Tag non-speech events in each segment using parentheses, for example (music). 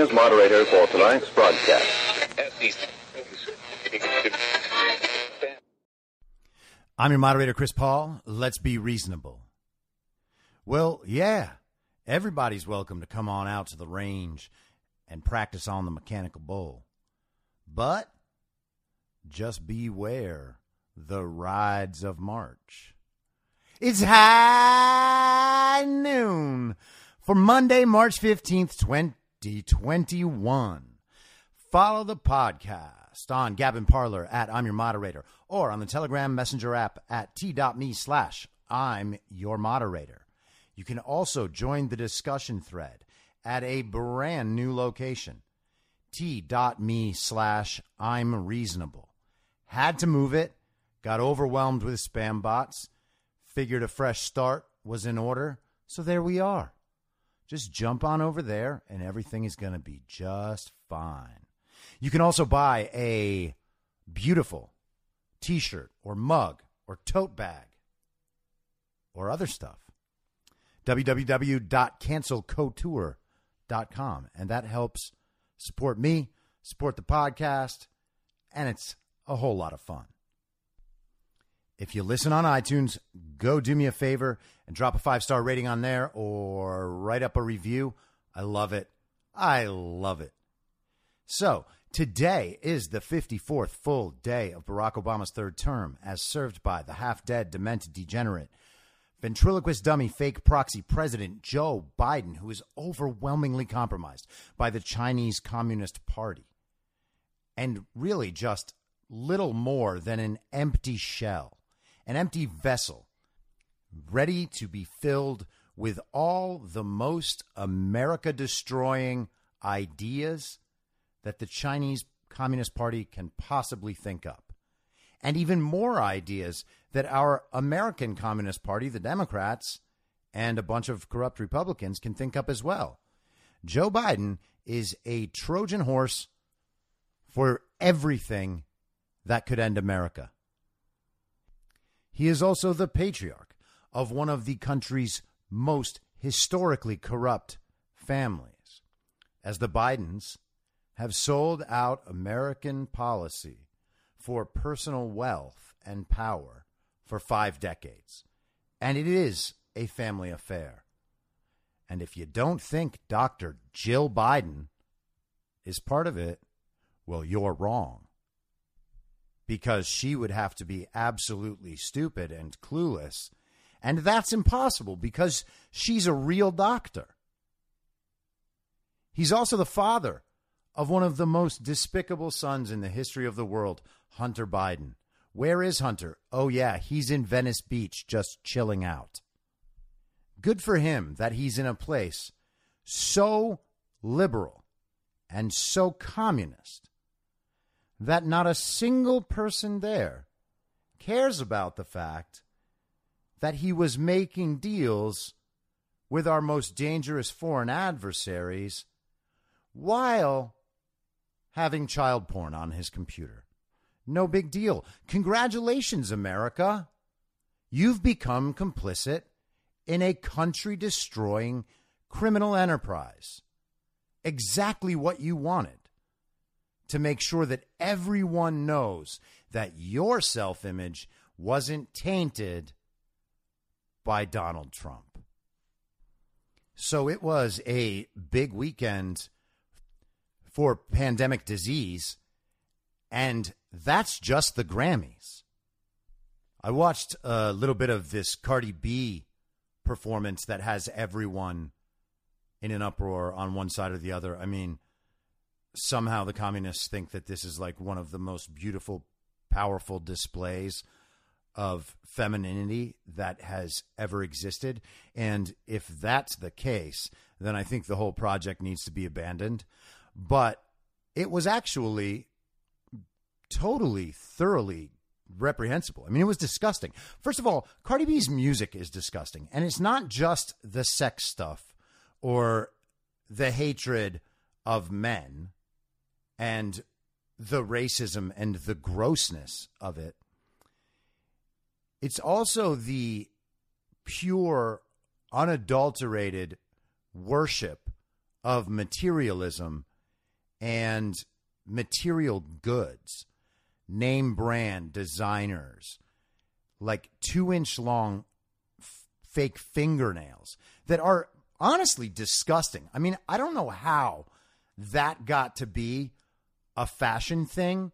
Acting as moderator for tonight's broadcast. I'm your moderator, Chris Paul. Let's be reasonable. Well, yeah, everybody's welcome to come on out to the range and practice on the mechanical bull. But just beware the rides of March. It's high noon for Monday, March 15th, 2021. Follow the podcast on Gavin Parler at I'm Your Moderator or on the Telegram Messenger app at t.me slash I'm Your Moderator. You can also join the discussion thread at a brand new location, t.me slash I'm Reasonable. Had to move it, got overwhelmed with spam bots, figured a fresh start was in order, so there we are. Just jump on over there and everything is going to be just fine. You can also buy a beautiful t shirt or mug or tote bag or other stuff. www.cancelcouture.com. And that helps support me, support the podcast, and it's a whole lot of fun. If you listen on iTunes, go do me a favor and drop a five star rating on there or write up a review. I love it. I love it. So, today is the 54th full day of Barack Obama's third term, as served by the half dead, demented degenerate, ventriloquist dummy, fake proxy president Joe Biden, who is overwhelmingly compromised by the Chinese Communist Party. And really just little more than an empty shell an empty vessel ready to be filled with all the most America destroying ideas that the Chinese Communist Party can possibly think up. And even more ideas that our American Communist Party, the Democrats, and a bunch of corrupt Republicans can think up as well. Joe Biden is a Trojan horse for everything that could end America. He is also the patriarch of one of the country's most historically corrupt families, as the Bidens have sold out American policy for personal wealth and power for five decades. And it is a family affair. And if you don't think Dr. Jill Biden is part of it, well, you're wrong because she would have to be absolutely stupid and clueless. And that's impossible because she's a real doctor. He's also the father of one of the most despicable sons in the history of the world, Hunter Biden. Where is Hunter? Oh, yeah, he's in Venice Beach just chilling out. Good for him that he's in a place so liberal and so communist that not a single person there cares about the fact that he was making deals with our most dangerous foreign adversaries while having child porn on his computer. No big deal. Congratulations, America. You've become complicit in a country destroying criminal enterprise. Exactly what you wanted to make sure that everyone knows that your self image wasn't tainted by Donald Trump. So it was a big weekend for pandemic disease, and that's just the Grammys. I watched a little bit of this Cardi B performance that has everyone in an uproar on one side or the other. I mean, somehow the communists think that this is like one of the most beautiful, powerful displays of femininity that has ever existed. And if that's the case, then I think the whole project needs to be abandoned. But it was actually totally, thoroughly reprehensible. I mean, it was disgusting. First of all, Cardi B's music is disgusting. And it's not just the sex stuff or the hatred of men and the racism and the grossness of it. It's also the pure, unadulterated worship of materialism and material goods, name brand designers, like two inch long f- fake fingernails that are honestly disgusting. I mean, I don't know how that got to be a fashion thing.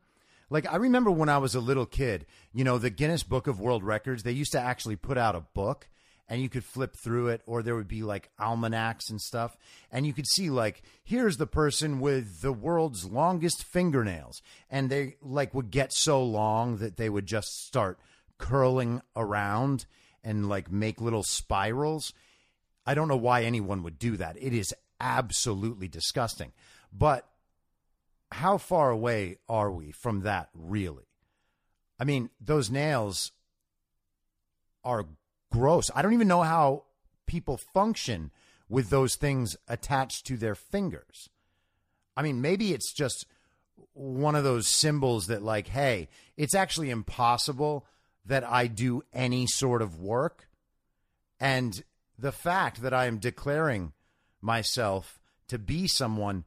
Like I remember when I was a little kid, you know, the Guinness Book of World Records, they used to actually put out a book and you could flip through it or there would be like almanacs and stuff and you could see like here's the person with the world's longest fingernails and they like would get so long that they would just start curling around and like make little spirals. I don't know why anyone would do that. It is absolutely disgusting. But how far away are we from that, really? I mean, those nails are gross. I don't even know how people function with those things attached to their fingers. I mean, maybe it's just one of those symbols that, like, hey, it's actually impossible that I do any sort of work. And the fact that I am declaring myself to be someone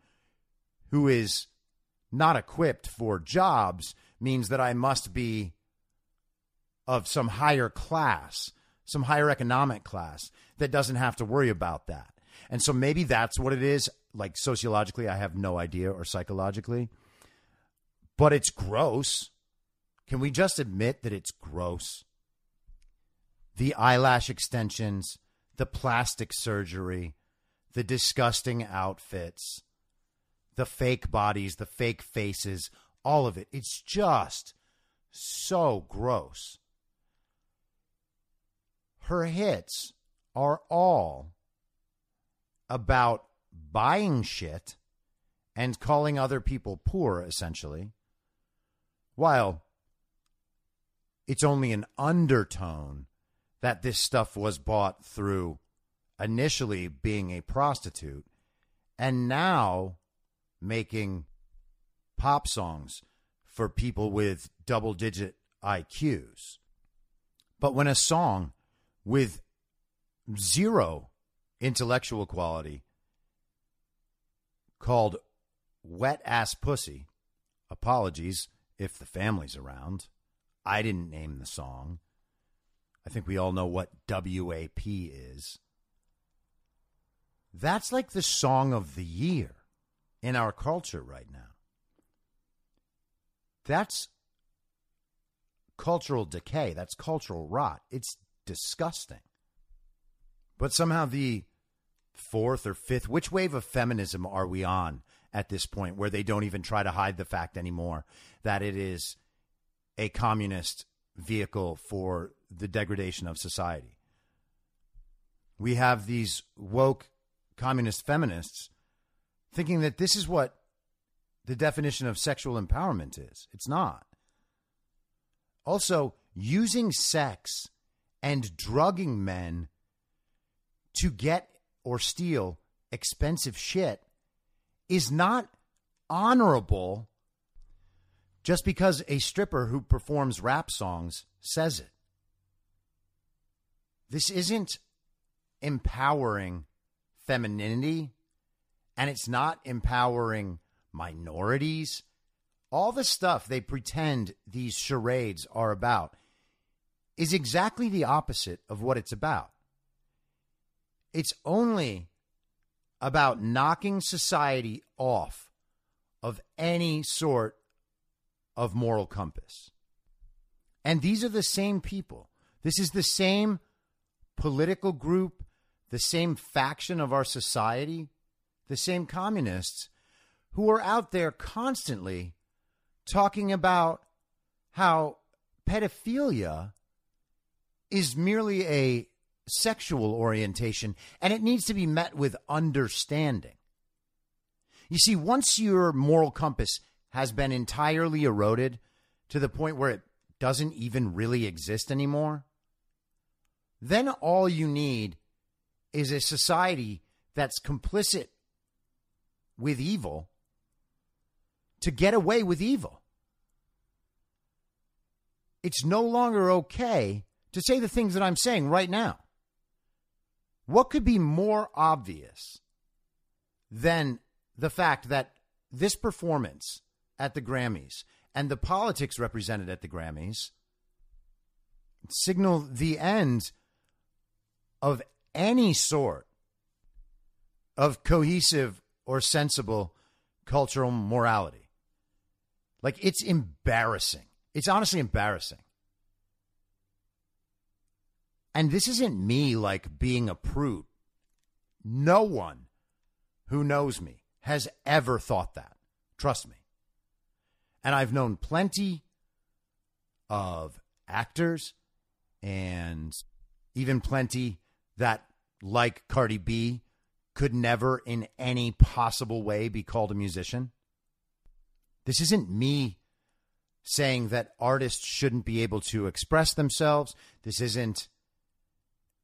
who is not equipped for jobs means that I must be of some higher class, some higher economic class that doesn't have to worry about that. And so maybe that's what it is. Like sociologically, I have no idea, or psychologically, but it's gross. Can we just admit that it's gross? The eyelash extensions, the plastic surgery, the disgusting outfits the fake bodies, the fake faces, all of it. It's just so gross. Her hits are all about buying shit and calling other people poor, essentially, while it's only an undertone that this stuff was bought through initially being a prostitute and now making pop songs for people with double digit IQs. But when a song with zero intellectual quality called Wet Ass Pussy, apologies if the family's around. I didn't name the song. I think we all know what WAP is. That's like the song of the year in our culture right now. That's cultural decay. That's cultural rot. It's disgusting. But somehow the fourth or fifth, which wave of feminism are we on at this point where they don't even try to hide the fact anymore that it is a communist vehicle for the degradation of society. We have these woke communist feminists thinking that this is what the definition of sexual empowerment is. It's not. Also, using sex and drugging men to get or steal expensive shit is not honorable just because a stripper who performs rap songs says it. This isn't empowering femininity and it's not empowering minorities. All the stuff they pretend these charades are about is exactly the opposite of what it's about. It's only about knocking society off of any sort of moral compass. And these are the same people. This is the same political group, the same faction of our society, the same communists who are out there constantly talking about how pedophilia is merely a sexual orientation and it needs to be met with understanding. You see, once your moral compass has been entirely eroded to the point where it doesn't even really exist anymore, then all you need is a society that's complicit with evil to get away with evil. It's no longer okay to say the things that I'm saying right now. What could be more obvious than the fact that this performance at the Grammys and the politics represented at the Grammys signal the end of any sort of cohesive or sensible cultural morality. Like, it's embarrassing. It's honestly embarrassing. And this isn't me like being a prude. No one who knows me has ever thought that. Trust me. And I've known plenty of actors and even plenty that, like Cardi B, could never in any possible way be called a musician. This isn't me saying that artists shouldn't be able to express themselves. This isn't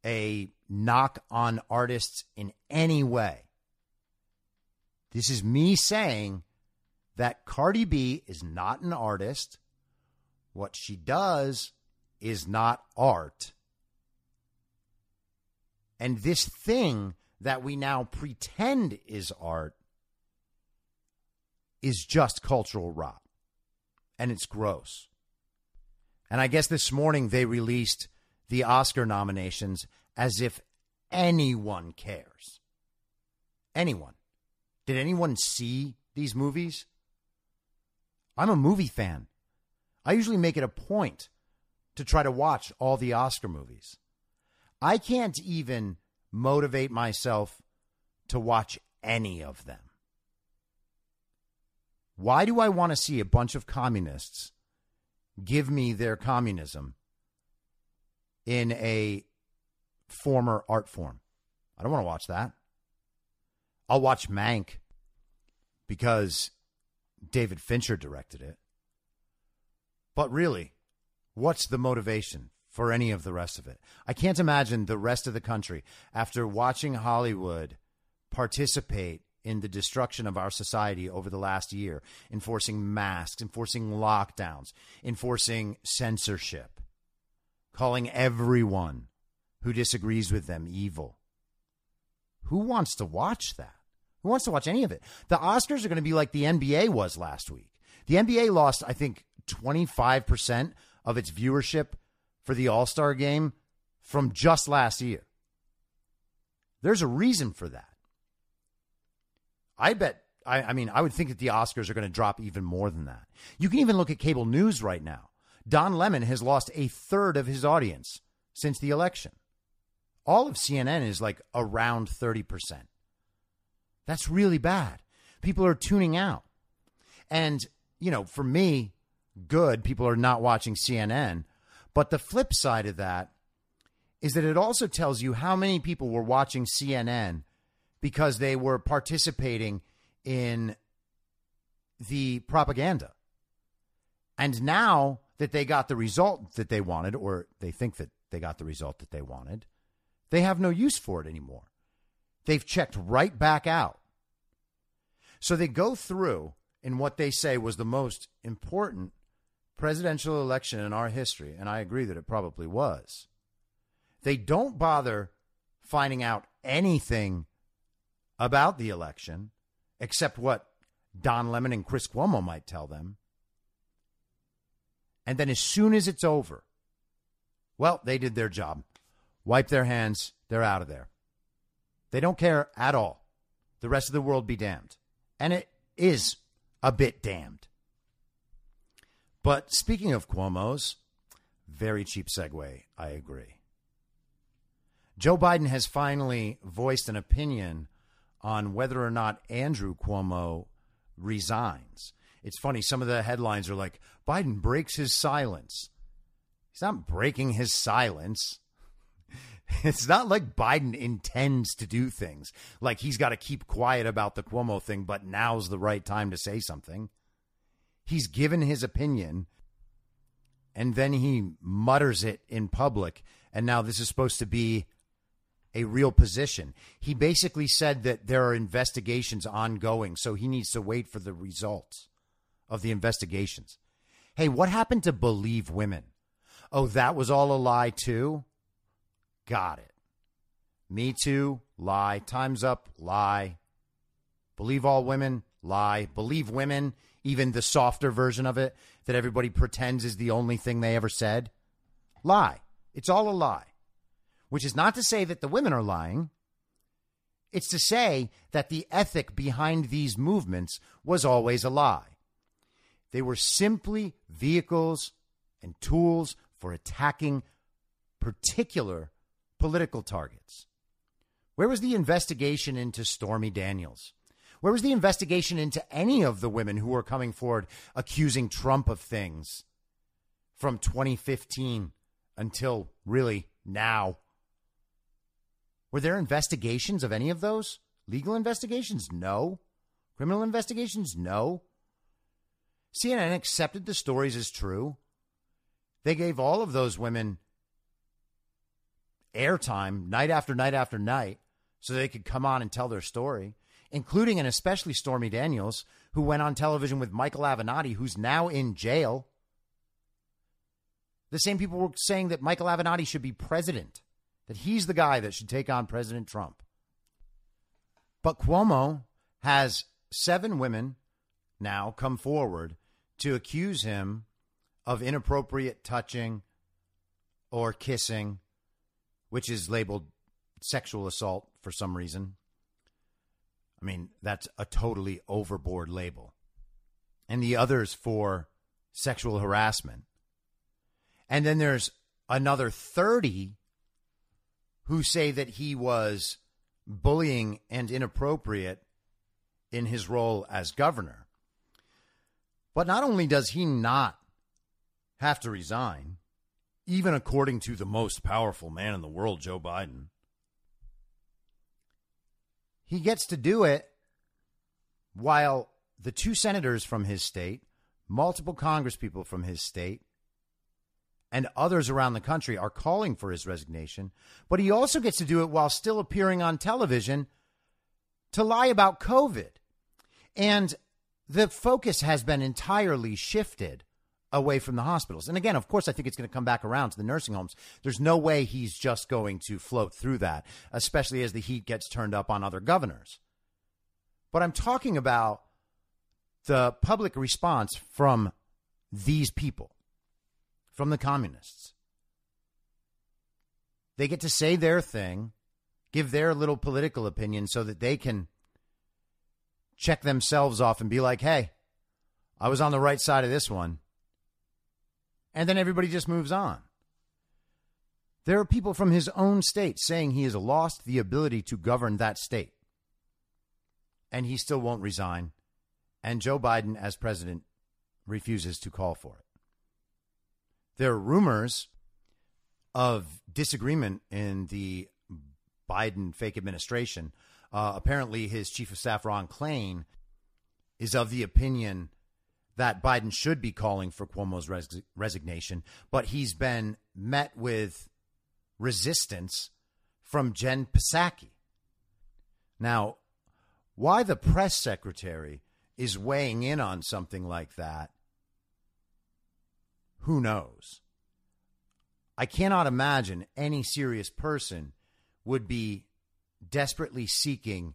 a knock on artists in any way. This is me saying that Cardi B is not an artist. What she does is not art. And this thing that we now pretend is art is just cultural rot. And it's gross. And I guess this morning they released the Oscar nominations as if anyone cares. Anyone. Did anyone see these movies? I'm a movie fan. I usually make it a point to try to watch all the Oscar movies. I can't even motivate myself to watch any of them. Why do I want to see a bunch of communists give me their communism in a former art form. I don't want to watch that. I'll watch Mank because David Fincher directed it. But really, what's the motivation for any of the rest of it? I can't imagine the rest of the country, after watching Hollywood participate in the destruction of our society over the last year, enforcing masks, enforcing lockdowns, enforcing censorship, calling everyone who disagrees with them evil. Who wants to watch that? Who wants to watch any of it? The Oscars are going to be like the NBA was last week. The NBA lost, I think, 25% of its viewership for the All Star game from just last year. There's a reason for that. I bet, I, I mean, I would think that the Oscars are going to drop even more than that. You can even look at cable news right now. Don Lemon has lost a third of his audience since the election. All of CNN is like around 30%. That's really bad People are tuning out. And, you know, for me, good, people are not watching CNN. But the flip side of that is that it also tells you how many people were watching CNN because they were participating in the propaganda. And now that they got the result that they wanted, or they think that they got the result that they wanted, they have no use for it anymore. They've checked right back out. So they go through in what they say was the most important presidential election in our history, and I agree that it probably was. They don't bother finding out anything about the election except what Don Lemon and Chris Cuomo might tell them. And then as soon as it's over, well, they did their job. Wipe their hands, they're out of there. They don't care at all. The rest of the world be damned. And it is a bit damned. But speaking of Cuomo's, very cheap segue, I agree. Joe Biden has finally voiced an opinion on whether or not Andrew Cuomo resigns. It's funny, some of the headlines are like Biden breaks his silence. He's not breaking his silence. (laughs) It's not like Biden intends to do things. Like he's got to keep quiet about the Cuomo thing, but now's the right time to say something. He's given his opinion and then he mutters it in public. And now this is supposed to be a real position. He basically said that there are investigations ongoing, so he needs to wait for the results of the investigations. Hey, what happened to believe women? Oh, that was all a lie, too? Got it. Me too, lie. Time's up, lie. Believe all women, lie. Believe women, even the softer version of it that everybody pretends is the only thing they ever said, lie. It's all a lie which is not to say that the women are lying. It's to say that the ethic behind these movements was always a lie. They were simply vehicles and tools for attacking particular political targets. Where was the investigation into Stormy Daniels? Where was the investigation into any of the women who were coming forward accusing Trump of things from 2015 until really now? Were there investigations of any of those? Legal investigations? No. Criminal investigations? No. CNN accepted the stories as true. They gave all of those women airtime night after night after night so they could come on and tell their story, including and especially Stormy Daniels, who went on television with Michael Avenatti, who's now in jail. The same people were saying that Michael Avenatti should be president that he's the guy that should take on President Trump. But Cuomo has seven women now come forward to accuse him of inappropriate touching or kissing, which is labeled sexual assault for some reason. I mean, that's a totally overboard label. And the others for sexual harassment. And then there's another 30 who say that he was bullying and inappropriate in his role as governor. But not only does he not have to resign, even according to the most powerful man in the world, Joe Biden, he gets to do it while the two senators from his state, multiple congresspeople from his state, and others around the country are calling for his resignation, but he also gets to do it while still appearing on television to lie about COVID. And the focus has been entirely shifted away from the hospitals. And again, of course, I think it's going to come back around to the nursing homes. There's no way he's just going to float through that, especially as the heat gets turned up on other governors. But I'm talking about the public response from these people from the communists. They get to say their thing, give their little political opinion so that they can check themselves off and be like, hey, I was on the right side of this one. And then everybody just moves on. There are people from his own state saying he has lost the ability to govern that state. And he still won't resign. And Joe Biden, as president, refuses to call for it. There are rumors of disagreement in the Biden fake administration. Uh, apparently, his chief of staff, Ron Klain, is of the opinion that Biden should be calling for Cuomo's res- resignation, but he's been met with resistance from Jen Psaki. Now, why the press secretary is weighing in on something like that, who knows? I cannot imagine any serious person would be desperately seeking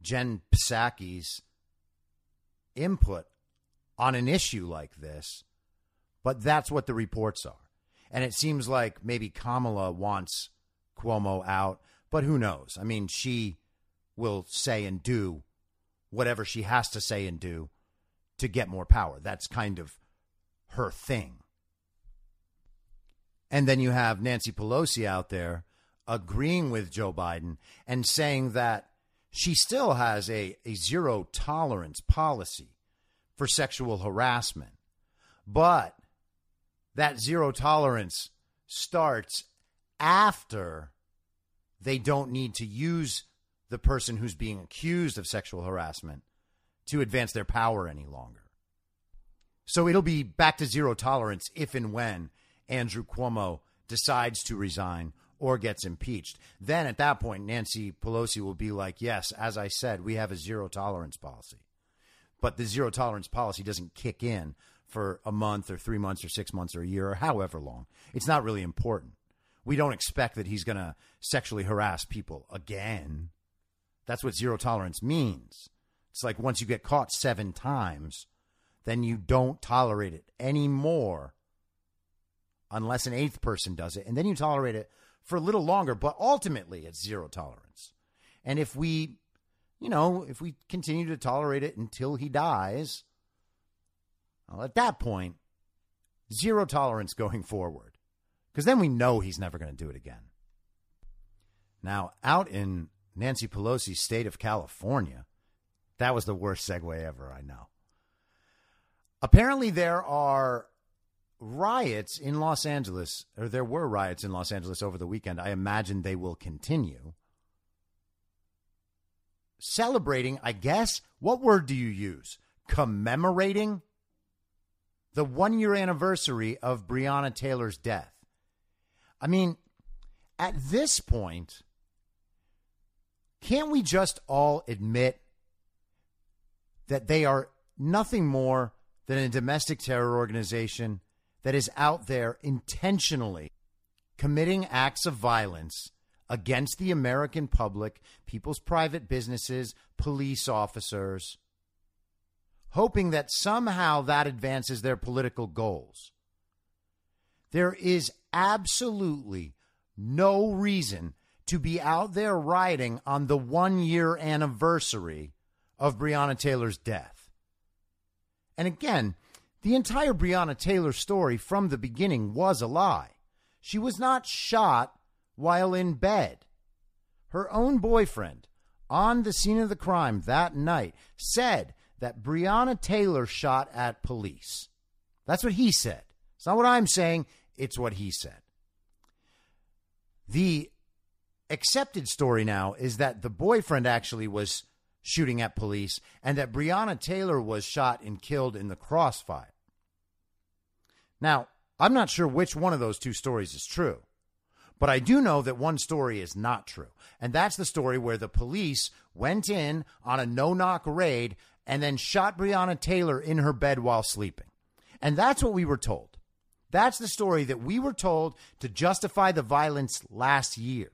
Jen Psaki's input on an issue like this, but that's what the reports are. And it seems like maybe Kamala wants Cuomo out, but who knows? I mean, she will say and do whatever she has to say and do to get more power. That's kind of her thing. And then you have Nancy Pelosi out there agreeing with Joe Biden and saying that she still has a, a zero tolerance policy for sexual harassment. But that zero tolerance starts after they don't need to use the person who's being accused of sexual harassment to advance their power any longer. So it'll be back to zero tolerance if and when Andrew Cuomo decides to resign or gets impeached. Then at that point, Nancy Pelosi will be like, yes, as I said, we have a zero tolerance policy. But the zero tolerance policy doesn't kick in for a month or three months or six months or a year or however long. It's not really important. We don't expect that he's going to sexually harass people again. That's what zero tolerance means. It's like once you get caught seven times, then you don't tolerate it anymore unless an eighth person does it. And then you tolerate it for a little longer, but ultimately it's zero tolerance. And if we, you know, if we continue to tolerate it until he dies, well, at that point, zero tolerance going forward. Because then we know he's never going to do it again. Now, out in Nancy Pelosi's state of California, that was the worst segue ever, I know. Apparently, there are riots in Los Angeles, or there were riots in Los Angeles over the weekend. I imagine they will continue. Celebrating, I guess, what word do you use? Commemorating the one year anniversary of Breonna Taylor's death. I mean, at this point, can't we just all admit that they are nothing more than a domestic terror organization that is out there intentionally committing acts of violence against the American public, people's private businesses, police officers, hoping that somehow that advances their political goals. There is absolutely no reason to be out there rioting on the one year anniversary of Breonna Taylor's death. And again, the entire Breonna Taylor story from the beginning was a lie. She was not shot while in bed. Her own boyfriend, on the scene of the crime that night, said that Breonna Taylor shot at police. That's what he said. It's not what I'm saying, it's what he said. The accepted story now is that the boyfriend actually was shooting at police and that Breonna Taylor was shot and killed in the crossfire. Now, I'm not sure which one of those two stories is true, but I do know that one story is not true. And that's the story where the police went in on a no knock raid and then shot Breonna Taylor in her bed while sleeping. And that's what we were told. That's the story that we were told to justify the violence last year.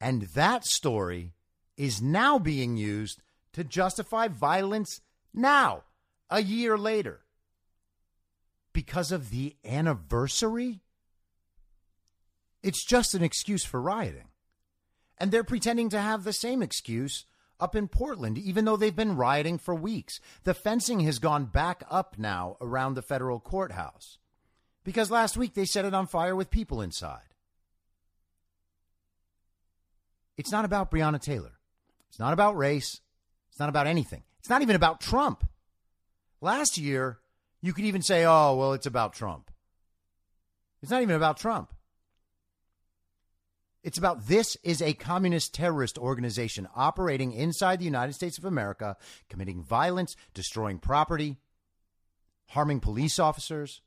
And that story is now being used to justify violence now, a year later because of the anniversary? It's just an excuse for rioting. And they're pretending to have the same excuse up in Portland, even though they've been rioting for weeks. The fencing has gone back up now around the federal courthouse because last week they set it on fire with people inside. It's not about Breonna Taylor. It's not about race. It's not about anything. It's not even about Trump. Last year, you could even say, oh, well, it's about Trump. It's not even about Trump. It's about this is a communist terrorist organization operating inside the United States of America, committing violence, destroying property, harming police officers.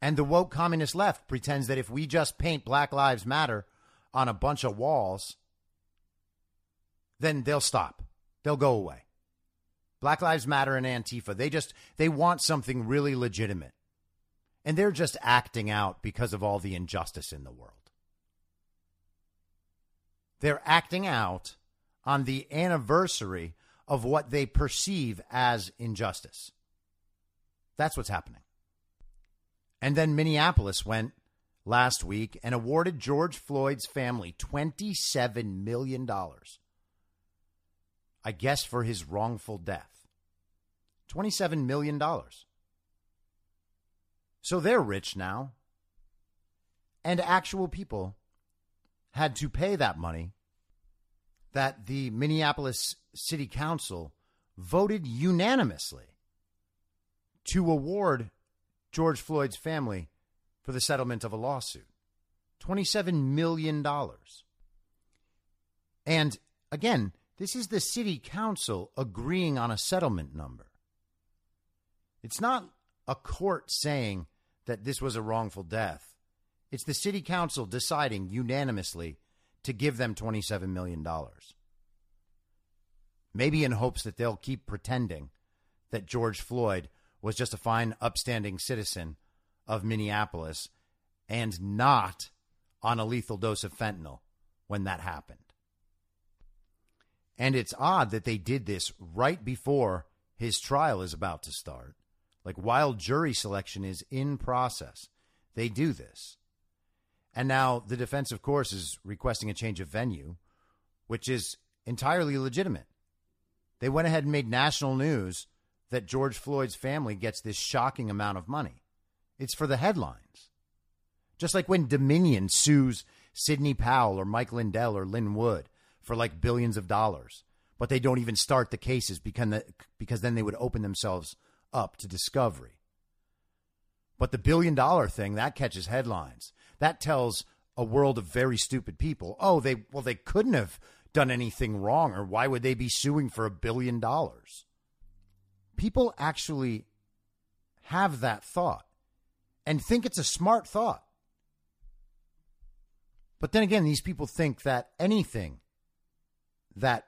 And the woke communist left pretends that if we just paint Black Lives Matter on a bunch of walls, then they'll stop. They'll go away. Black Lives Matter and Antifa, they just they want something really legitimate. And they're just acting out because of all the injustice in the world. They're acting out on the anniversary of what they perceive as injustice. That's what's happening. And then Minneapolis went last week and awarded George Floyd's family $27 million. I guess for his wrongful death. $27 million. So they're rich now. And actual people had to pay that money that the Minneapolis City Council voted unanimously to award George Floyd's family for the settlement of a lawsuit. $27 million. And again, this is the city council agreeing on a settlement number. It's not a court saying that this was a wrongful death. It's the city council deciding unanimously to give them $27 million. Maybe in hopes that they'll keep pretending that George Floyd was just a fine, upstanding citizen of Minneapolis and not on a lethal dose of fentanyl when that happened. And it's odd that they did this right before his trial is about to start. Like while jury selection is in process, they do this. And now the defense, of course, is requesting a change of venue, which is entirely legitimate. They went ahead and made national news that George Floyd's family gets this shocking amount of money. It's for the headlines. Just like when Dominion sues Sidney Powell or Mike Lindell or Lin Wood for like billions of dollars, but they don't even start the cases because, because then they would open themselves up to discovery. But the billion dollar thing, that catches headlines. That tells a world of very stupid people, oh, they well they couldn't have done anything wrong or why would they be suing for a billion dollars? People actually have that thought and think it's a smart thought. But then again, these people think that anything that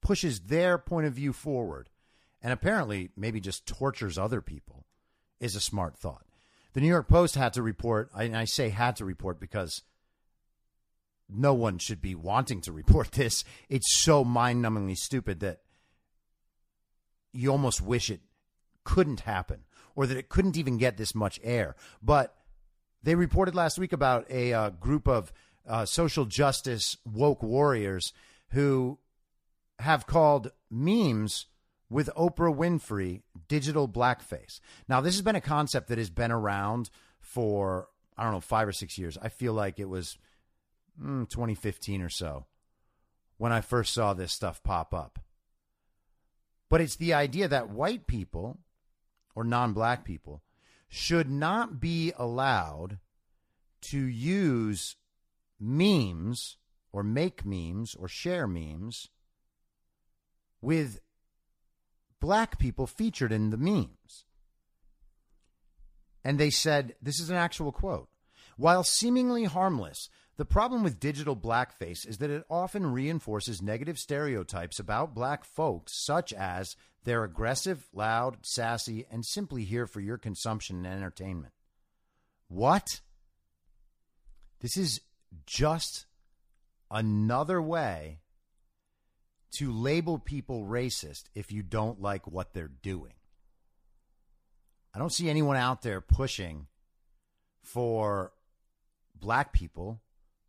pushes their point of view forward and apparently maybe just tortures other people is a smart thought. The New York Post had to report, and I say had to report because no one should be wanting to report (laughs) this. It's so mind numbingly stupid that you almost wish it couldn't happen or that it couldn't even get this much air. But they reported last week about a uh, group of uh, social justice woke warriors who have called memes with Oprah Winfrey digital blackface. Now, this has been a concept that has been around for, I don't know, five or six years. I feel like it was mm, 2015 or so when I first saw this stuff pop up. But it's the idea that white people or non black people should not be allowed to use memes or make memes or share memes with black people featured in the memes. And they said, this is an actual quote. While seemingly harmless, the problem with digital blackface is that it often reinforces negative stereotypes about black folks, such as they're aggressive, loud, sassy, and simply here for your consumption and entertainment. What? This is just another way to label people racist if you don't like what they're doing. I don't see anyone out there pushing for black people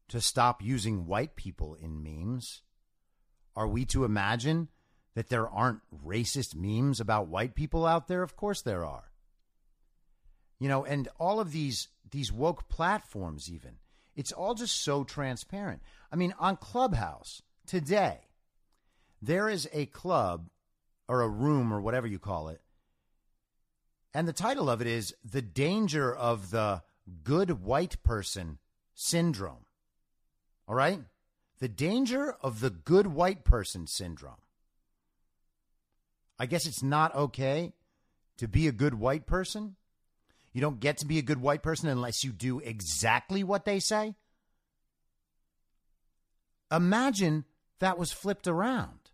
to stop using white people in memes. Are we to imagine that there aren't racist memes about white people out there? Of course there are. You know, and all of these these woke platforms even. It's all just so transparent. I mean, on Clubhouse today, there is a club or a room or whatever you call it And the title of it is The Danger of the Good White Person Syndrome. All right? The Danger of the Good White Person Syndrome. I guess it's not okay to be a good white person. You don't get to be a good white person unless you do exactly what they say. Imagine that was flipped around.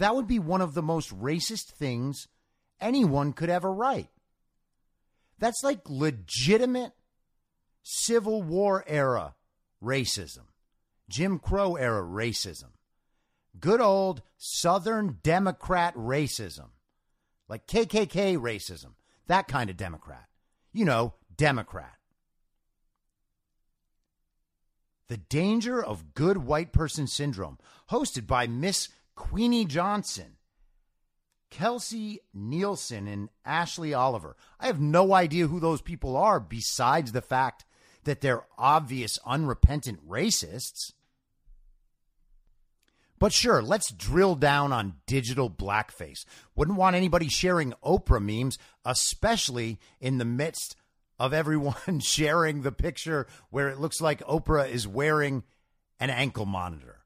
That would be one of the most racist things anyone could ever write. That's like legitimate Civil War era racism, Jim Crow era racism, good old Southern Democrat racism, like KKK racism, that kind of Democrat. You know, Democrat. The Danger of Good White Person Syndrome, hosted by Miss Queenie Johnson, Kelsey Nielsen, and Ashley Oliver. I have no idea who those people are besides the fact that they're obvious, unrepentant racists. But sure, let's drill down on digital blackface. Wouldn't want anybody sharing Oprah memes, especially in the midst of everyone (laughs) sharing the picture where it looks like Oprah is wearing an ankle monitor.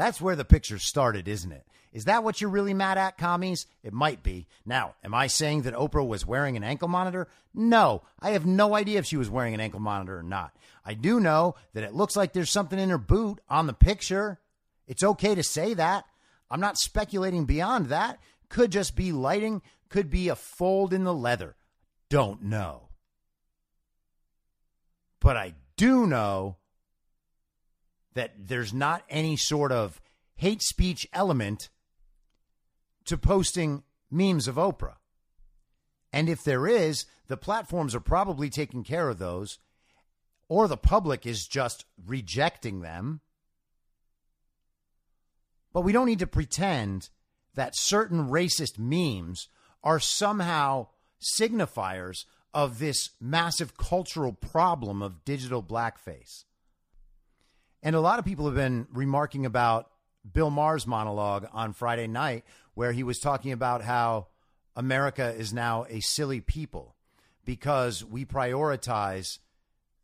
That's where the picture started, isn't it? Is that what you're really mad at, commies? It might be. Now, am I saying that Oprah was wearing an ankle monitor? No. I have no idea if she was wearing an ankle monitor or not. I do know that it looks like there's something in her boot on the picture. It's okay to say that. I'm not speculating beyond that. Could just be lighting, could be a fold in the leather. Don't know. But I do know that there's not any sort of hate speech element to posting memes of Oprah. And if there is, the platforms are probably taking care of those, or the public is just rejecting them. But we don't need to pretend that certain racist memes are somehow signifiers of this massive cultural problem of digital blackface. And a lot of people have been remarking about Bill Maher's monologue on Friday night, where he was talking about how America is now a silly people because we prioritize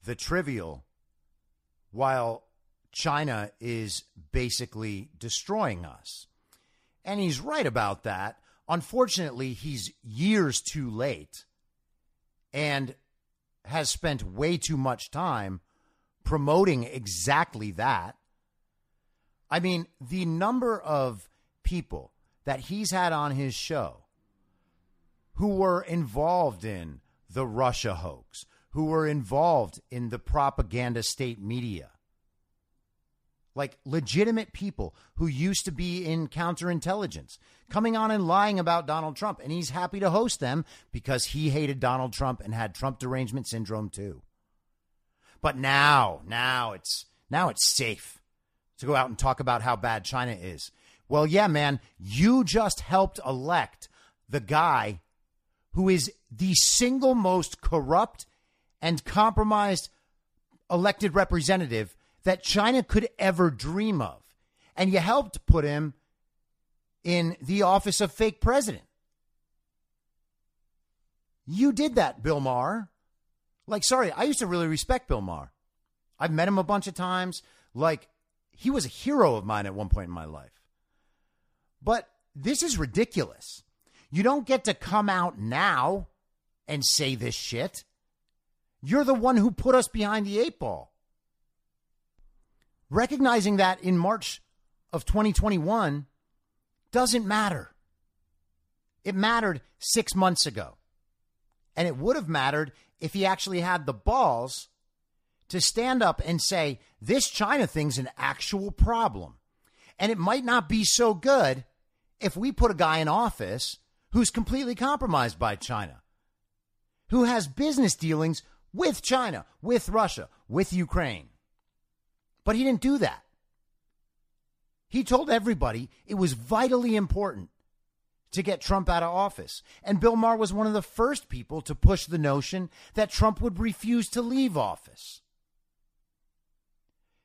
the trivial while China is basically destroying us. And he's right about that. Unfortunately, he's years too late and has spent way too much time promoting exactly that. I mean, the number of people that he's had on his show who were involved in the Russia hoax, who were involved in the propaganda state media, like legitimate people who used to be in counterintelligence coming on and lying about Donald Trump. And he's happy to host them because he hated Donald Trump and had Trump derangement syndrome too. But now, now it's now it's safe to go out and talk about how bad China is. Well, yeah, man, you just helped elect the guy who is the single most corrupt and compromised elected representative that China could ever dream of. And you helped put him in the office of fake president. You did that, Bill Maher. Like, sorry, I used to really respect Bill Maher. I've met him a bunch of times. Like, he was a hero of mine at one point in my life. But this is ridiculous. You don't get to come out now and say this shit. You're the one who put us behind the eight ball recognizing that in March of 2021 doesn't matter. It mattered six months ago. And it would have mattered if he actually had the balls to stand up and say, this China thing's an actual problem. And it might not be so good if we put a guy in office who's completely compromised by China, who has business dealings with China, with Russia, with Ukraine. But he didn't do that. He told everybody it was vitally important to get Trump out of office. And Bill Maher was one of the first people to push the notion that Trump would refuse to leave office.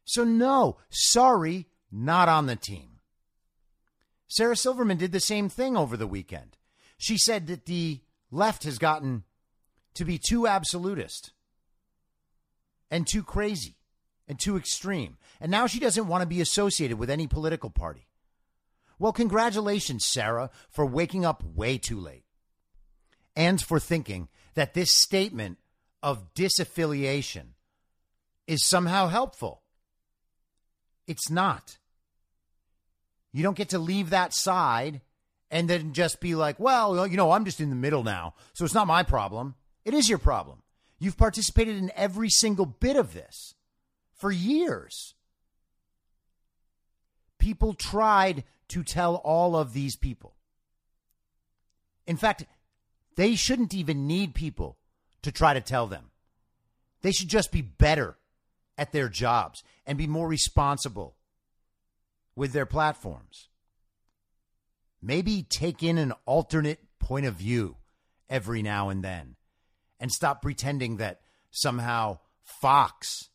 So, no, sorry, not on the team. Sarah Silverman did the same thing over the weekend. She said that the left has gotten to be too absolutist and too crazy and too extreme. And now she doesn't want to be associated with any political party. Well, congratulations, Sarah, for waking up way too late and for thinking that this statement of disaffiliation is somehow helpful. It's not. You don't get to leave that side and then just be like, well, you know, I'm just in the middle now, so it's not my problem. It is your problem. You've participated in every single bit of this for years. People tried to tell all of these people. In fact, they shouldn't even need people to try to tell them. They should just be better at their jobs and be more responsible with their platforms. Maybe take in an alternate point of view every now and then and stop pretending that somehow Fox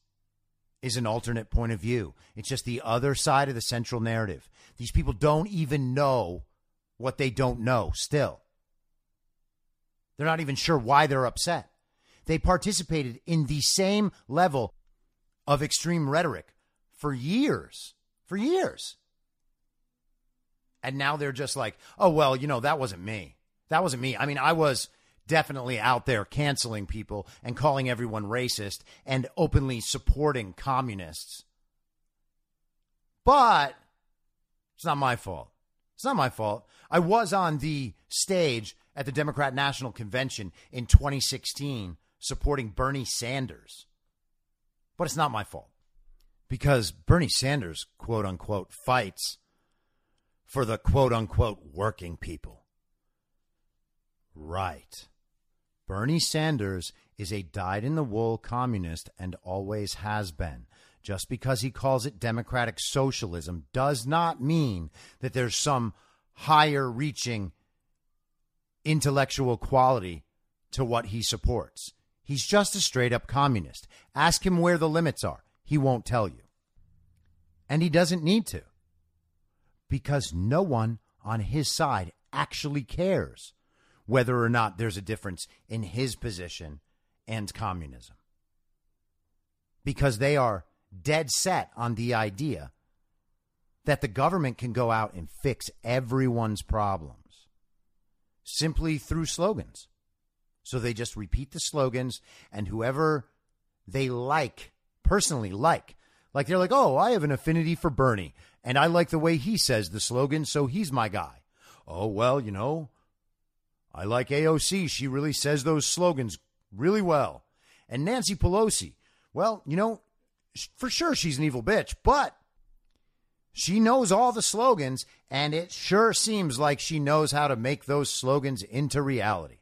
is an alternate point of view. It's just the other side of the central narrative. These people don't even know what they don't know still. They're not even sure why they're upset. They participated in the same level of extreme rhetoric for years. For years. And now they're just like, oh, well, you know, that wasn't me. That wasn't me. I mean, I was definitely out there canceling people and calling everyone racist and openly supporting communists. But it's not my fault. It's not my fault. I was on the stage at the Democrat National Convention in 2016 supporting Bernie Sanders. But it's not my fault because Bernie Sanders, quote unquote, fights for the quote unquote working people. Right. Bernie Sanders is a dyed in the wool communist and always has been. Just because he calls it democratic socialism does not mean that there's some higher reaching intellectual quality to what he supports. He's just a straight up communist. Ask him where the limits are. He won't tell you. And he doesn't need to because no one on his side actually cares whether or not there's a difference in his position and communism. Because they are dead set on the idea that the government can go out and fix everyone's problems simply through slogans. So they just repeat the slogans, and whoever they like, personally like, like they're like, oh, I have an affinity for Bernie, and I like the way he says the slogan, so he's my guy. Oh, well, you know, I like AOC. She really says those slogans really well. And Nancy Pelosi, well, you know, for sure she's an evil bitch, but she knows all the slogans, and it sure seems like she knows how to make those slogans into reality.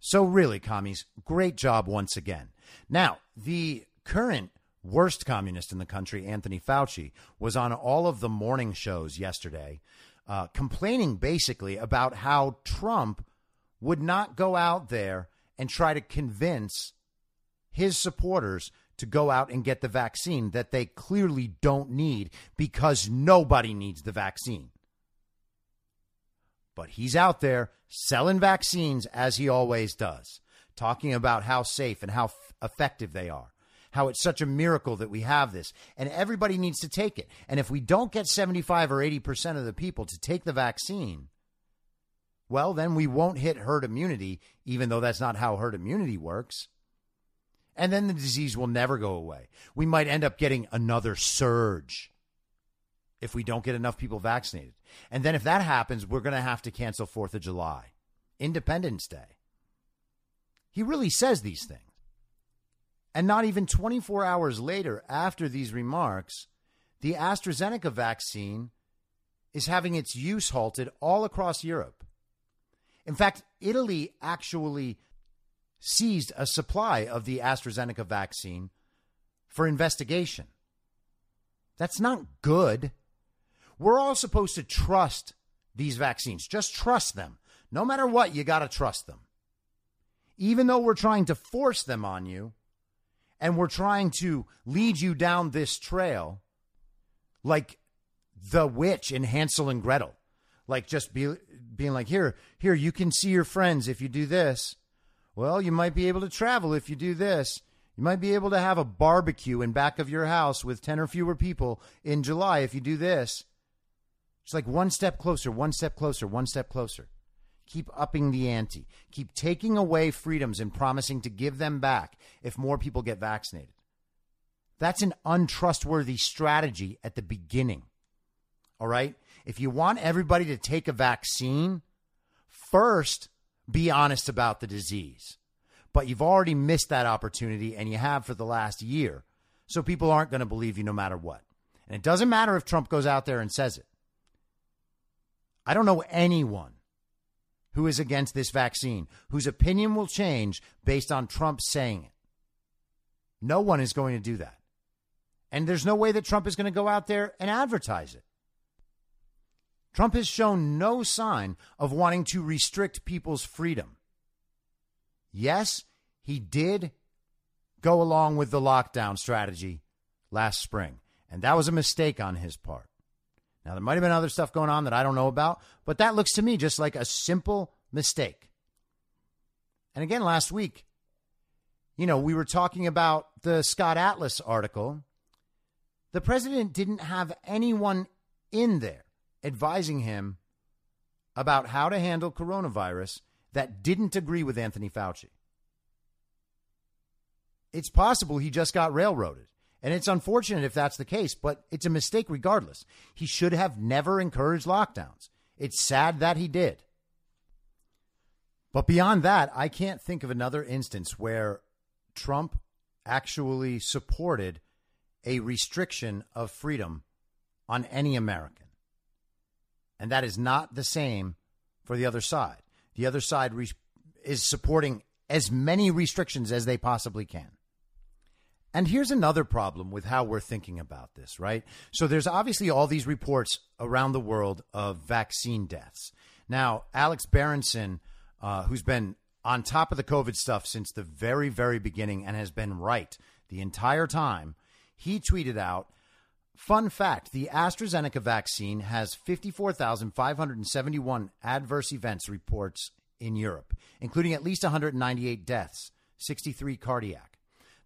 So, really, commies, great job once again. Now, the current worst communist in the country, Anthony Fauci, was on all of the morning shows yesterday uh, complaining basically about how Trump would not go out there and try to convince his supporters to go out and get the vaccine that they clearly don't need because nobody needs the vaccine. But he's out there selling vaccines as he always does, talking about how safe and how f- effective they are how it's such a miracle that we have this. And everybody needs to take it. And if we don't get 75 or 80% of the people to take the vaccine, well, then we won't hit herd immunity, even though that's not how herd immunity works. And then the disease will never go away. We might end up getting another surge if we don't get enough people vaccinated. And then if that happens, we're going to have to cancel 4th of July, Independence Day. He really says these things. And not even 24 hours later, after these remarks, the AstraZeneca vaccine is having its use halted all across Europe. In fact, Italy actually seized a supply of the AstraZeneca vaccine for investigation. That's not good. We're all supposed to trust these vaccines. Just trust them. No matter what, you got to trust them. Even though we're trying to force them on you, and we're trying to lead you down this trail like the witch in Hansel and Gretel. Like just be being like, here, here, you can see your friends if you do this. Well, you might be able to travel if you do this. You might be able to have a barbecue in back of your house with 10 or fewer people in July if you do this. It's like one step closer, one step closer, one step closer. Keep upping the ante. Keep taking away freedoms and promising to give them back if more people get vaccinated. That's an untrustworthy strategy at the beginning. All right? If you want everybody to take a vaccine, first be honest about the disease. But you've already missed that opportunity and you have for the last year. So people aren't going to believe you no matter what. And it doesn't matter if Trump goes out there and says it. I don't know anyone who is against this vaccine whose opinion will change based on Trump saying it. No one is going to do that. And there's no way that Trump is going to go out there and advertise it. Trump has shown no sign of wanting to restrict people's freedom. Yes, he did go along with the lockdown strategy last spring, and that was a mistake on his part. Now, there might have been other stuff going on that I don't know about, but that looks to me just like a simple mistake. And again, last week, you know, we were talking about the Scott Atlas article the president didn't have anyone in there advising him about how to handle coronavirus that didn't agree with Anthony Fauci. It's possible he just got railroaded. And it's unfortunate if that's the case, but it's a mistake regardless. He should have never encouraged lockdowns. It's sad that he did. But beyond that, I can't think of another instance where Trump actually supported a restriction of freedom on any American. And that is not the same for the other side. The other side re- is supporting as many restrictions as they possibly can. And here's another problem with how we're thinking about this, right? So there's obviously all these reports around the world of vaccine deaths. Now, Alex Berenson, uh, who's been on top of the COVID stuff since the very, very beginning and has been right the entire time, he tweeted out Fun fact the AstraZeneca vaccine has 54,571 adverse events reports in Europe, including at least 198 deaths, 63 cardiac.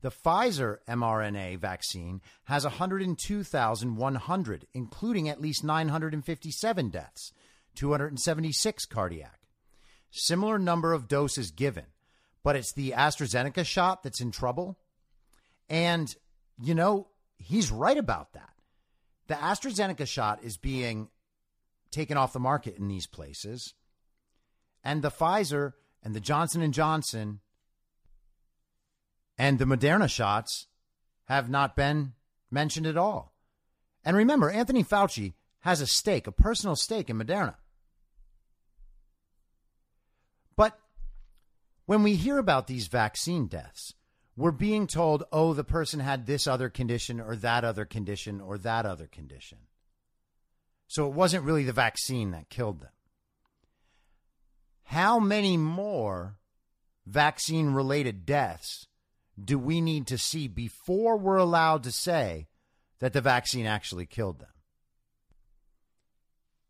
The Pfizer mRNA vaccine has 102,100, including at least 957 deaths, 276 cardiac. Similar number of doses given, but it's the AstraZeneca shot that's in trouble. And you know, he's right about that. The AstraZeneca shot is being taken off the market in these places. And the Pfizer and the Johnson and Johnson and the Moderna shots have not been mentioned at all. And remember, Anthony Fauci has a stake, a personal stake in Moderna. But when we hear about these vaccine deaths, we're being told, oh, the person had this other condition or that other condition or that other condition. So it wasn't really the vaccine that killed them. How many more vaccine related deaths do we need to see before we're allowed to say that the vaccine actually killed them?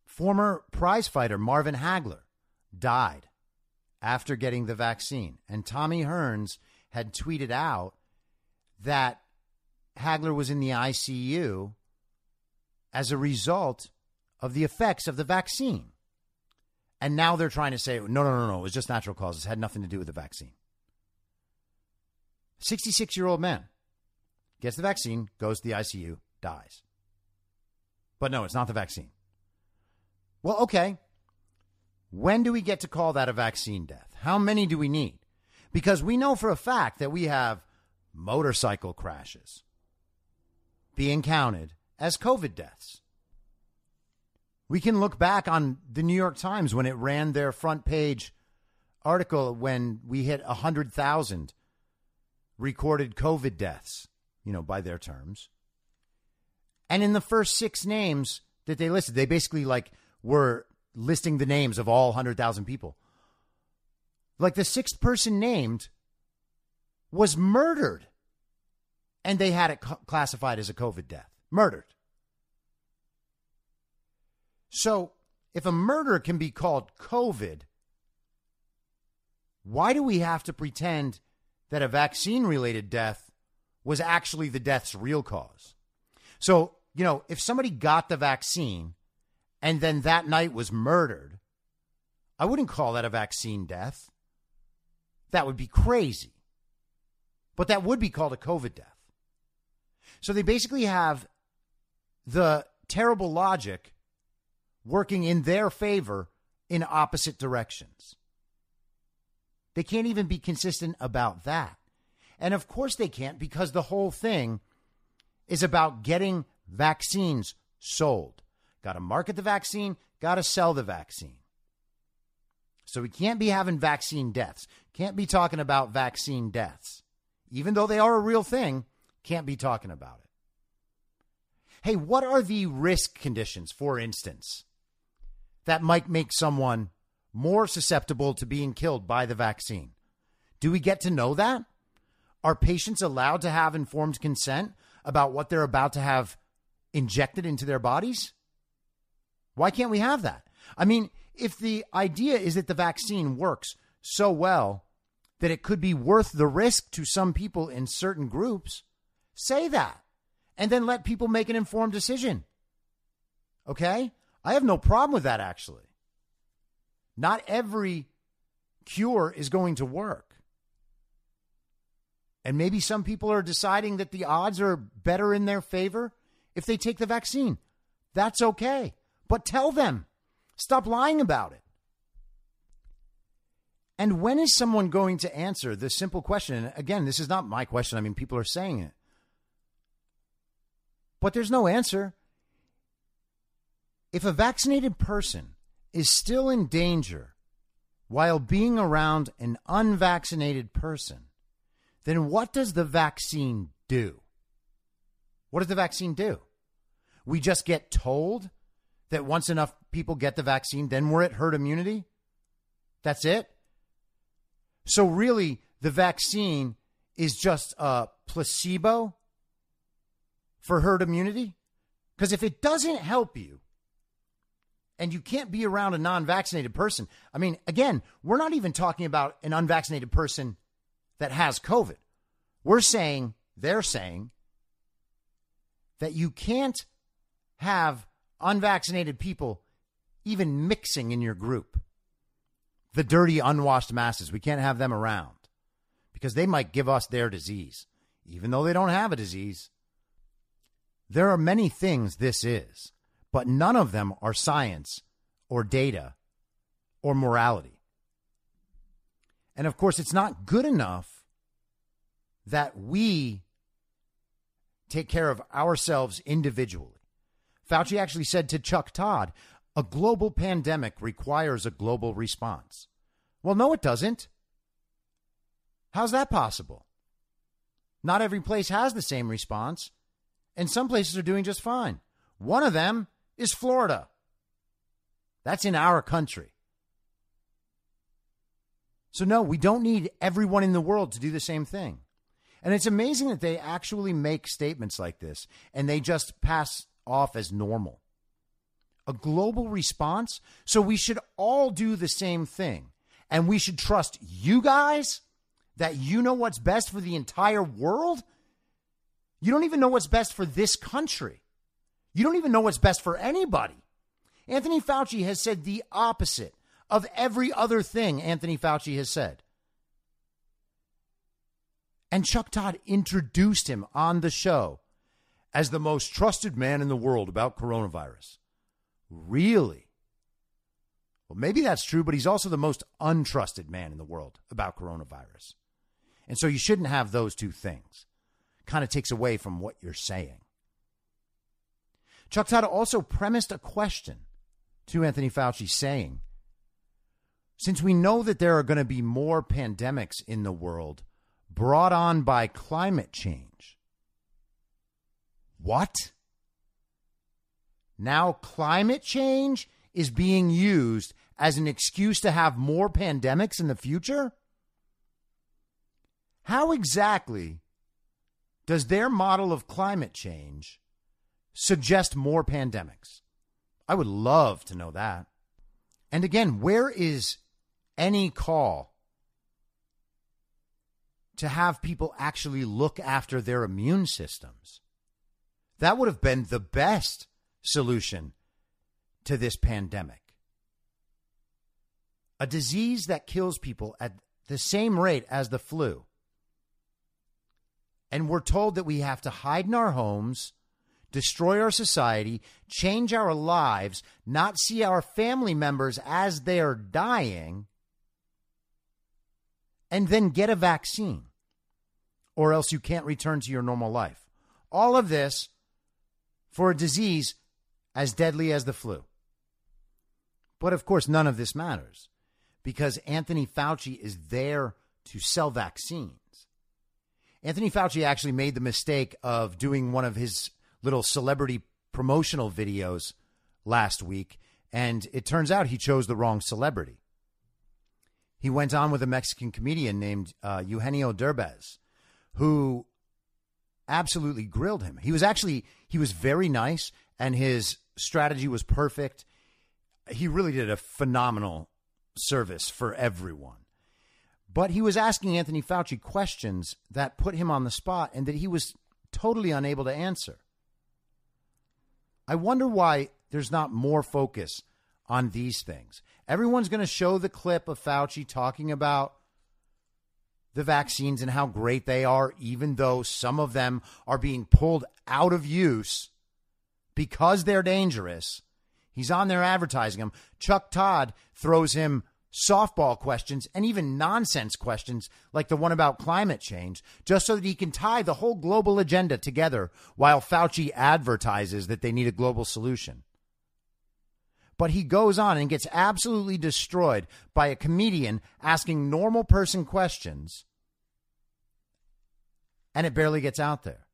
Former prizefighter Marvin Hagler died after getting the vaccine, and Tommy Hearns had tweeted out that Hagler was in the ICU as a result of the effects of the vaccine. And now they're trying to say, no, no, no, no, it was just natural causes, it had nothing to do with the vaccine. 66 year old man gets the vaccine, goes to the ICU, dies. But no, it's not the vaccine. Well, okay. When do we get to call that a vaccine death? How many do we need? Because we know for a fact that we have motorcycle crashes being counted as COVID deaths. We can look back on the New York Times when it ran their front page article when we hit 100,000 recorded COVID deaths, you know, by their terms. And in the first six names that they listed, they basically like were listing the names of all 100,000 people. Like the sixth person named was murdered. And they had it classified as a COVID death. Murdered. So if a murder can be called COVID, why do we have to pretend that a vaccine related death was actually the death's real cause? So, you know, if somebody got the vaccine and then that night was murdered, I wouldn't call that a vaccine death. That would be crazy. But that would be called a COVID death. So they basically have the terrible logic working in their favor in opposite directions. They can't even be consistent about that. And of course they can't because the whole thing is about getting vaccines sold. Got to market the vaccine, got to sell the vaccine. So we can't be having vaccine deaths. Can't be talking about vaccine deaths. Even though they are a real thing, can't be talking about it. Hey, what are the risk conditions, for instance, that might make someone more susceptible to being killed by the vaccine? Do we get to know that? Are patients allowed to have informed consent about what they're about to have injected into their bodies? Why can't we have that? I mean, if the idea is that the vaccine works so well that it could be worth the risk to some people in certain groups, say that and then let people make an informed decision. Okay? I have no problem with that, actually. Not every cure is going to work. And maybe some people are deciding that the odds are better in their favor if they take the vaccine. That's okay. But tell them. Stop lying about it. And when is someone going to answer the simple question? Again, this is not my question. I mean, people are saying it. But there's no answer. If a vaccinated person is still in danger while being around an unvaccinated person, then what does the vaccine do? What does the vaccine do? We just get told that once enough people get the vaccine, then we're at herd immunity? That's it? So, really, the vaccine is just a placebo for herd immunity? Because if it doesn't help you, and you can't be around a non vaccinated person, I mean, again, we're not even talking about an unvaccinated person that has COVID. We're saying, they're saying, that you can't have unvaccinated people even mixing in your group. The dirty, unwashed masses, we can't have them around because they might give us their disease, even though they don't have a disease. There are many things this is, but none of them are science or data or morality. And of course, it's not good enough that we take care of ourselves individually. Fauci actually said to Chuck Todd, a global pandemic requires a global response. Well, no, it doesn't. How's that possible? Not every place has the same response and some places are doing just fine. One of them is Florida. That's in our country. So, no, we don't need everyone in the world to do the same thing. And it's amazing that they actually make statements like this and they just pass off as normal. A global response. So, we should all do the same thing. And we should trust you guys that you know what's best for the entire world you don't even know what's best for this country. You don't even know what's best for anybody. Anthony Fauci has said the opposite of every other thing Anthony Fauci has said. And Chuck Todd introduced him on the show as the most trusted man in the world about coronavirus. Really? Well, maybe that's true, but he's also the most untrusted man in the world about coronavirus. And so you shouldn't have those two things kind of takes away from what you're saying. Chuck Todd also premised a question to Anthony Fauci saying, since we know that there are going to be more pandemics in the world brought on by climate change, what? Now, climate change is being used as an excuse to have more pandemics in the future? How exactly does their model of climate change suggest more pandemics? I would love to know that. And again, where is any call to have people actually look after their immune systems? That would have been the best solution to this pandemic. A disease that kills people at the same rate as the flu. And we're told that we have to hide in our homes, destroy our society, change our lives, not see our family members as they're dying, and then get a vaccine, or else you can't return to your normal life. All of this for a disease as deadly as the flu. But of course, none of this matters because Anthony Fauci is there to sell vaccines. Anthony Fauci actually made the mistake of doing one of his little celebrity promotional videos last week, and it turns out he chose the wrong celebrity. He went on with a Mexican comedian named uh, Eugenio Derbez, who absolutely grilled him. He was actually he was very nice, and his strategy was perfect. He really did a phenomenal service for everyone. But he was asking Anthony Fauci questions that put him on the spot and that he was totally unable to answer. I wonder why there's not more focus on these things. Everyone's going to show the clip of Fauci talking about the vaccines and how great they are, even though some of them are being pulled out of use because they're dangerous. He's on there advertising them. Chuck Todd throws him softball questions and even nonsense questions like the one about climate change, just so that he can tie the whole global agenda together while Fauci advertises that they need a global solution. But he goes on and gets absolutely destroyed by a comedian asking normal person questions, and it barely gets out there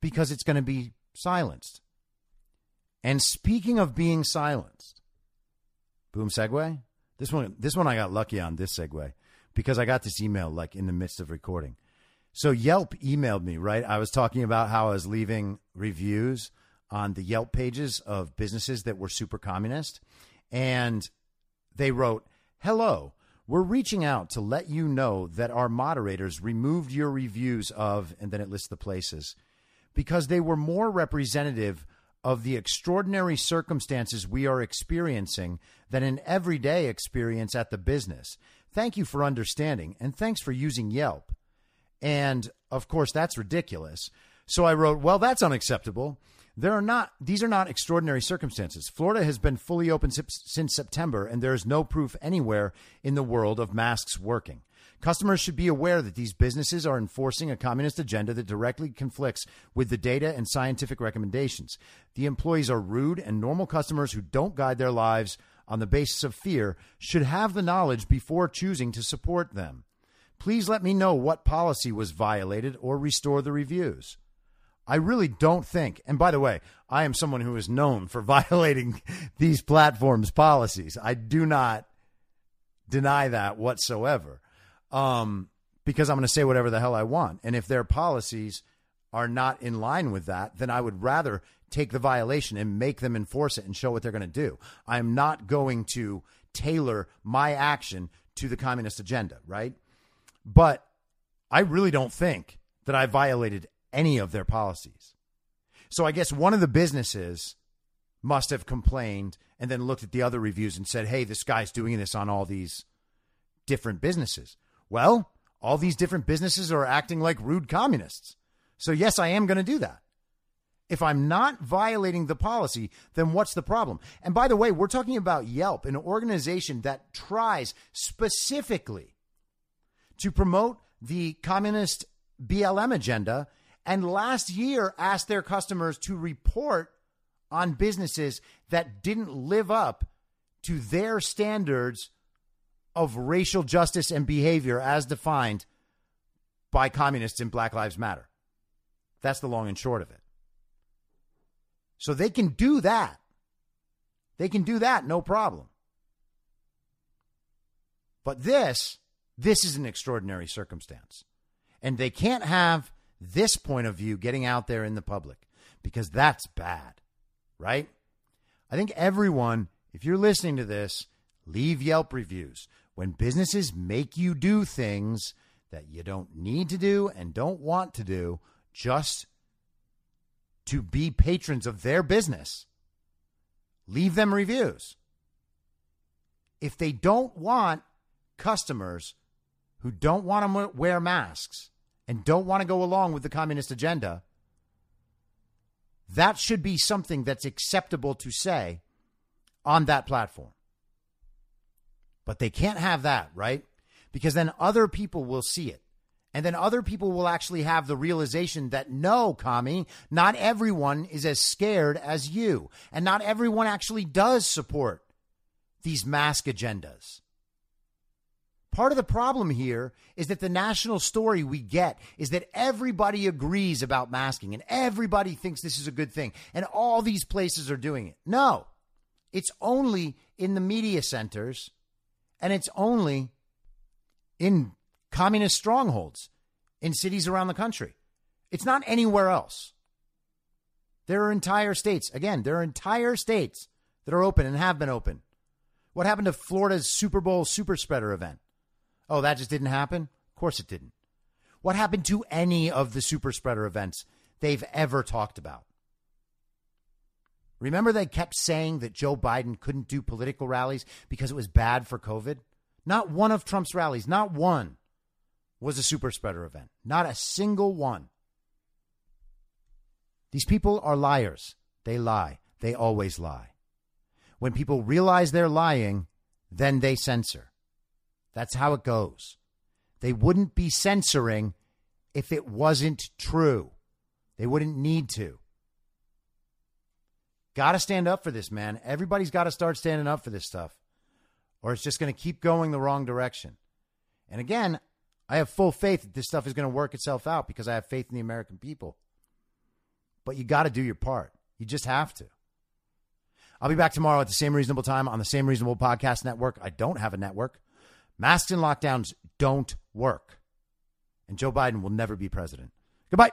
because it's going to be silenced. And speaking of being silenced, boom segue. This one, this one, I got lucky on this segue because I got this email like in the midst of recording. So Yelp emailed me, right? I was talking about how I was leaving reviews on the Yelp pages of businesses that were super communist. And they wrote, Hello, we're reaching out to let you know that our moderators removed your reviews of, and then it lists the places, because they were more representative of the extraordinary circumstances we are experiencing than an everyday experience at the business. Thank you for understanding, and thanks for using Yelp. And of course, that's ridiculous. So I wrote, Well, that's unacceptable. There are not, these are not extraordinary circumstances. Florida has been fully open since September, and there is no proof anywhere in the world of masks working. Customers should be aware that these businesses are enforcing a communist agenda that directly conflicts with the data and scientific recommendations. The employees are rude, and normal customers who don't guide their lives on the basis of fear should have the knowledge before choosing to support them. Please let me know what policy was violated or restore the reviews. I really don't think, and by the way, I am someone who is known for (laughs) violating these platforms' policies. I do not deny that whatsoever um, because I'm going to say whatever the hell I want. And if their policies are not in line with that, then I would rather take the violation and make them enforce it and show what they're going to do. I'm not going to tailor my action to the communist agenda, right? But I really don't think that I violated any of their policies. So I guess one of the businesses must have complained and then looked at the other reviews and said, hey, this guy's doing this on all these different businesses. Well, all these different businesses are acting like rude communists. So, yes, I am going to do that. If I'm not violating the policy, then what's the problem? And by the way, we're talking about Yelp, an organization that tries specifically to promote the communist BLM agenda and last year asked their customers to report on businesses that didn't live up to their standards of racial justice and behavior as defined by communists in Black Lives Matter. That's the long and short of it. So they can do that. They can do that, no problem. But this, this is an extraordinary circumstance. And they can't have this point of view getting out there in the public because that's bad, right? I think everyone, if you're listening to this, leave Yelp reviews. When businesses make you do things that you don't need to do and don't want to do just to be patrons of their business, leave them reviews. If they don't want customers who don't want to wear masks and don't want to go along with the communist agenda, that should be something that's acceptable to say on that platform. But they can't have that, right? Because then other people will see it. And then other people will actually have the realization that no, Kami, not everyone is as scared as you. And not everyone actually does support these mask agendas. Part of the problem here is that the national story we get is that everybody agrees about masking and everybody thinks this is a good thing and all these places are doing it. No, it's only in the media centers and it's only in communist strongholds in cities around the country. It's not anywhere else. There are entire states, again, there are entire states that are open and have been open. What happened to Florida's Super Bowl super spreader event? Oh, that just didn't happen? Of course it didn't. What happened to any of the super spreader events they've ever talked about? Remember, they kept saying that Joe Biden couldn't do political rallies because it was bad for COVID? Not one of Trump's rallies, not one, was a super spreader event. Not a single one. These people are liars. They lie. They always lie. When people realize they're lying, then they censor. That's how it goes. They wouldn't be censoring if it wasn't true. They wouldn't need to. Got to stand up for this, man. Everybody's got to start standing up for this stuff, or it's just going to keep going the wrong direction. And again, I have full faith that this stuff is going to work itself out because I have faith in the American people. But you got to do your part. You just have to. I'll be back tomorrow at the same reasonable time on the same reasonable podcast network. I don't have a network. Masks and lockdowns don't work. And Joe Biden will never be president. Goodbye.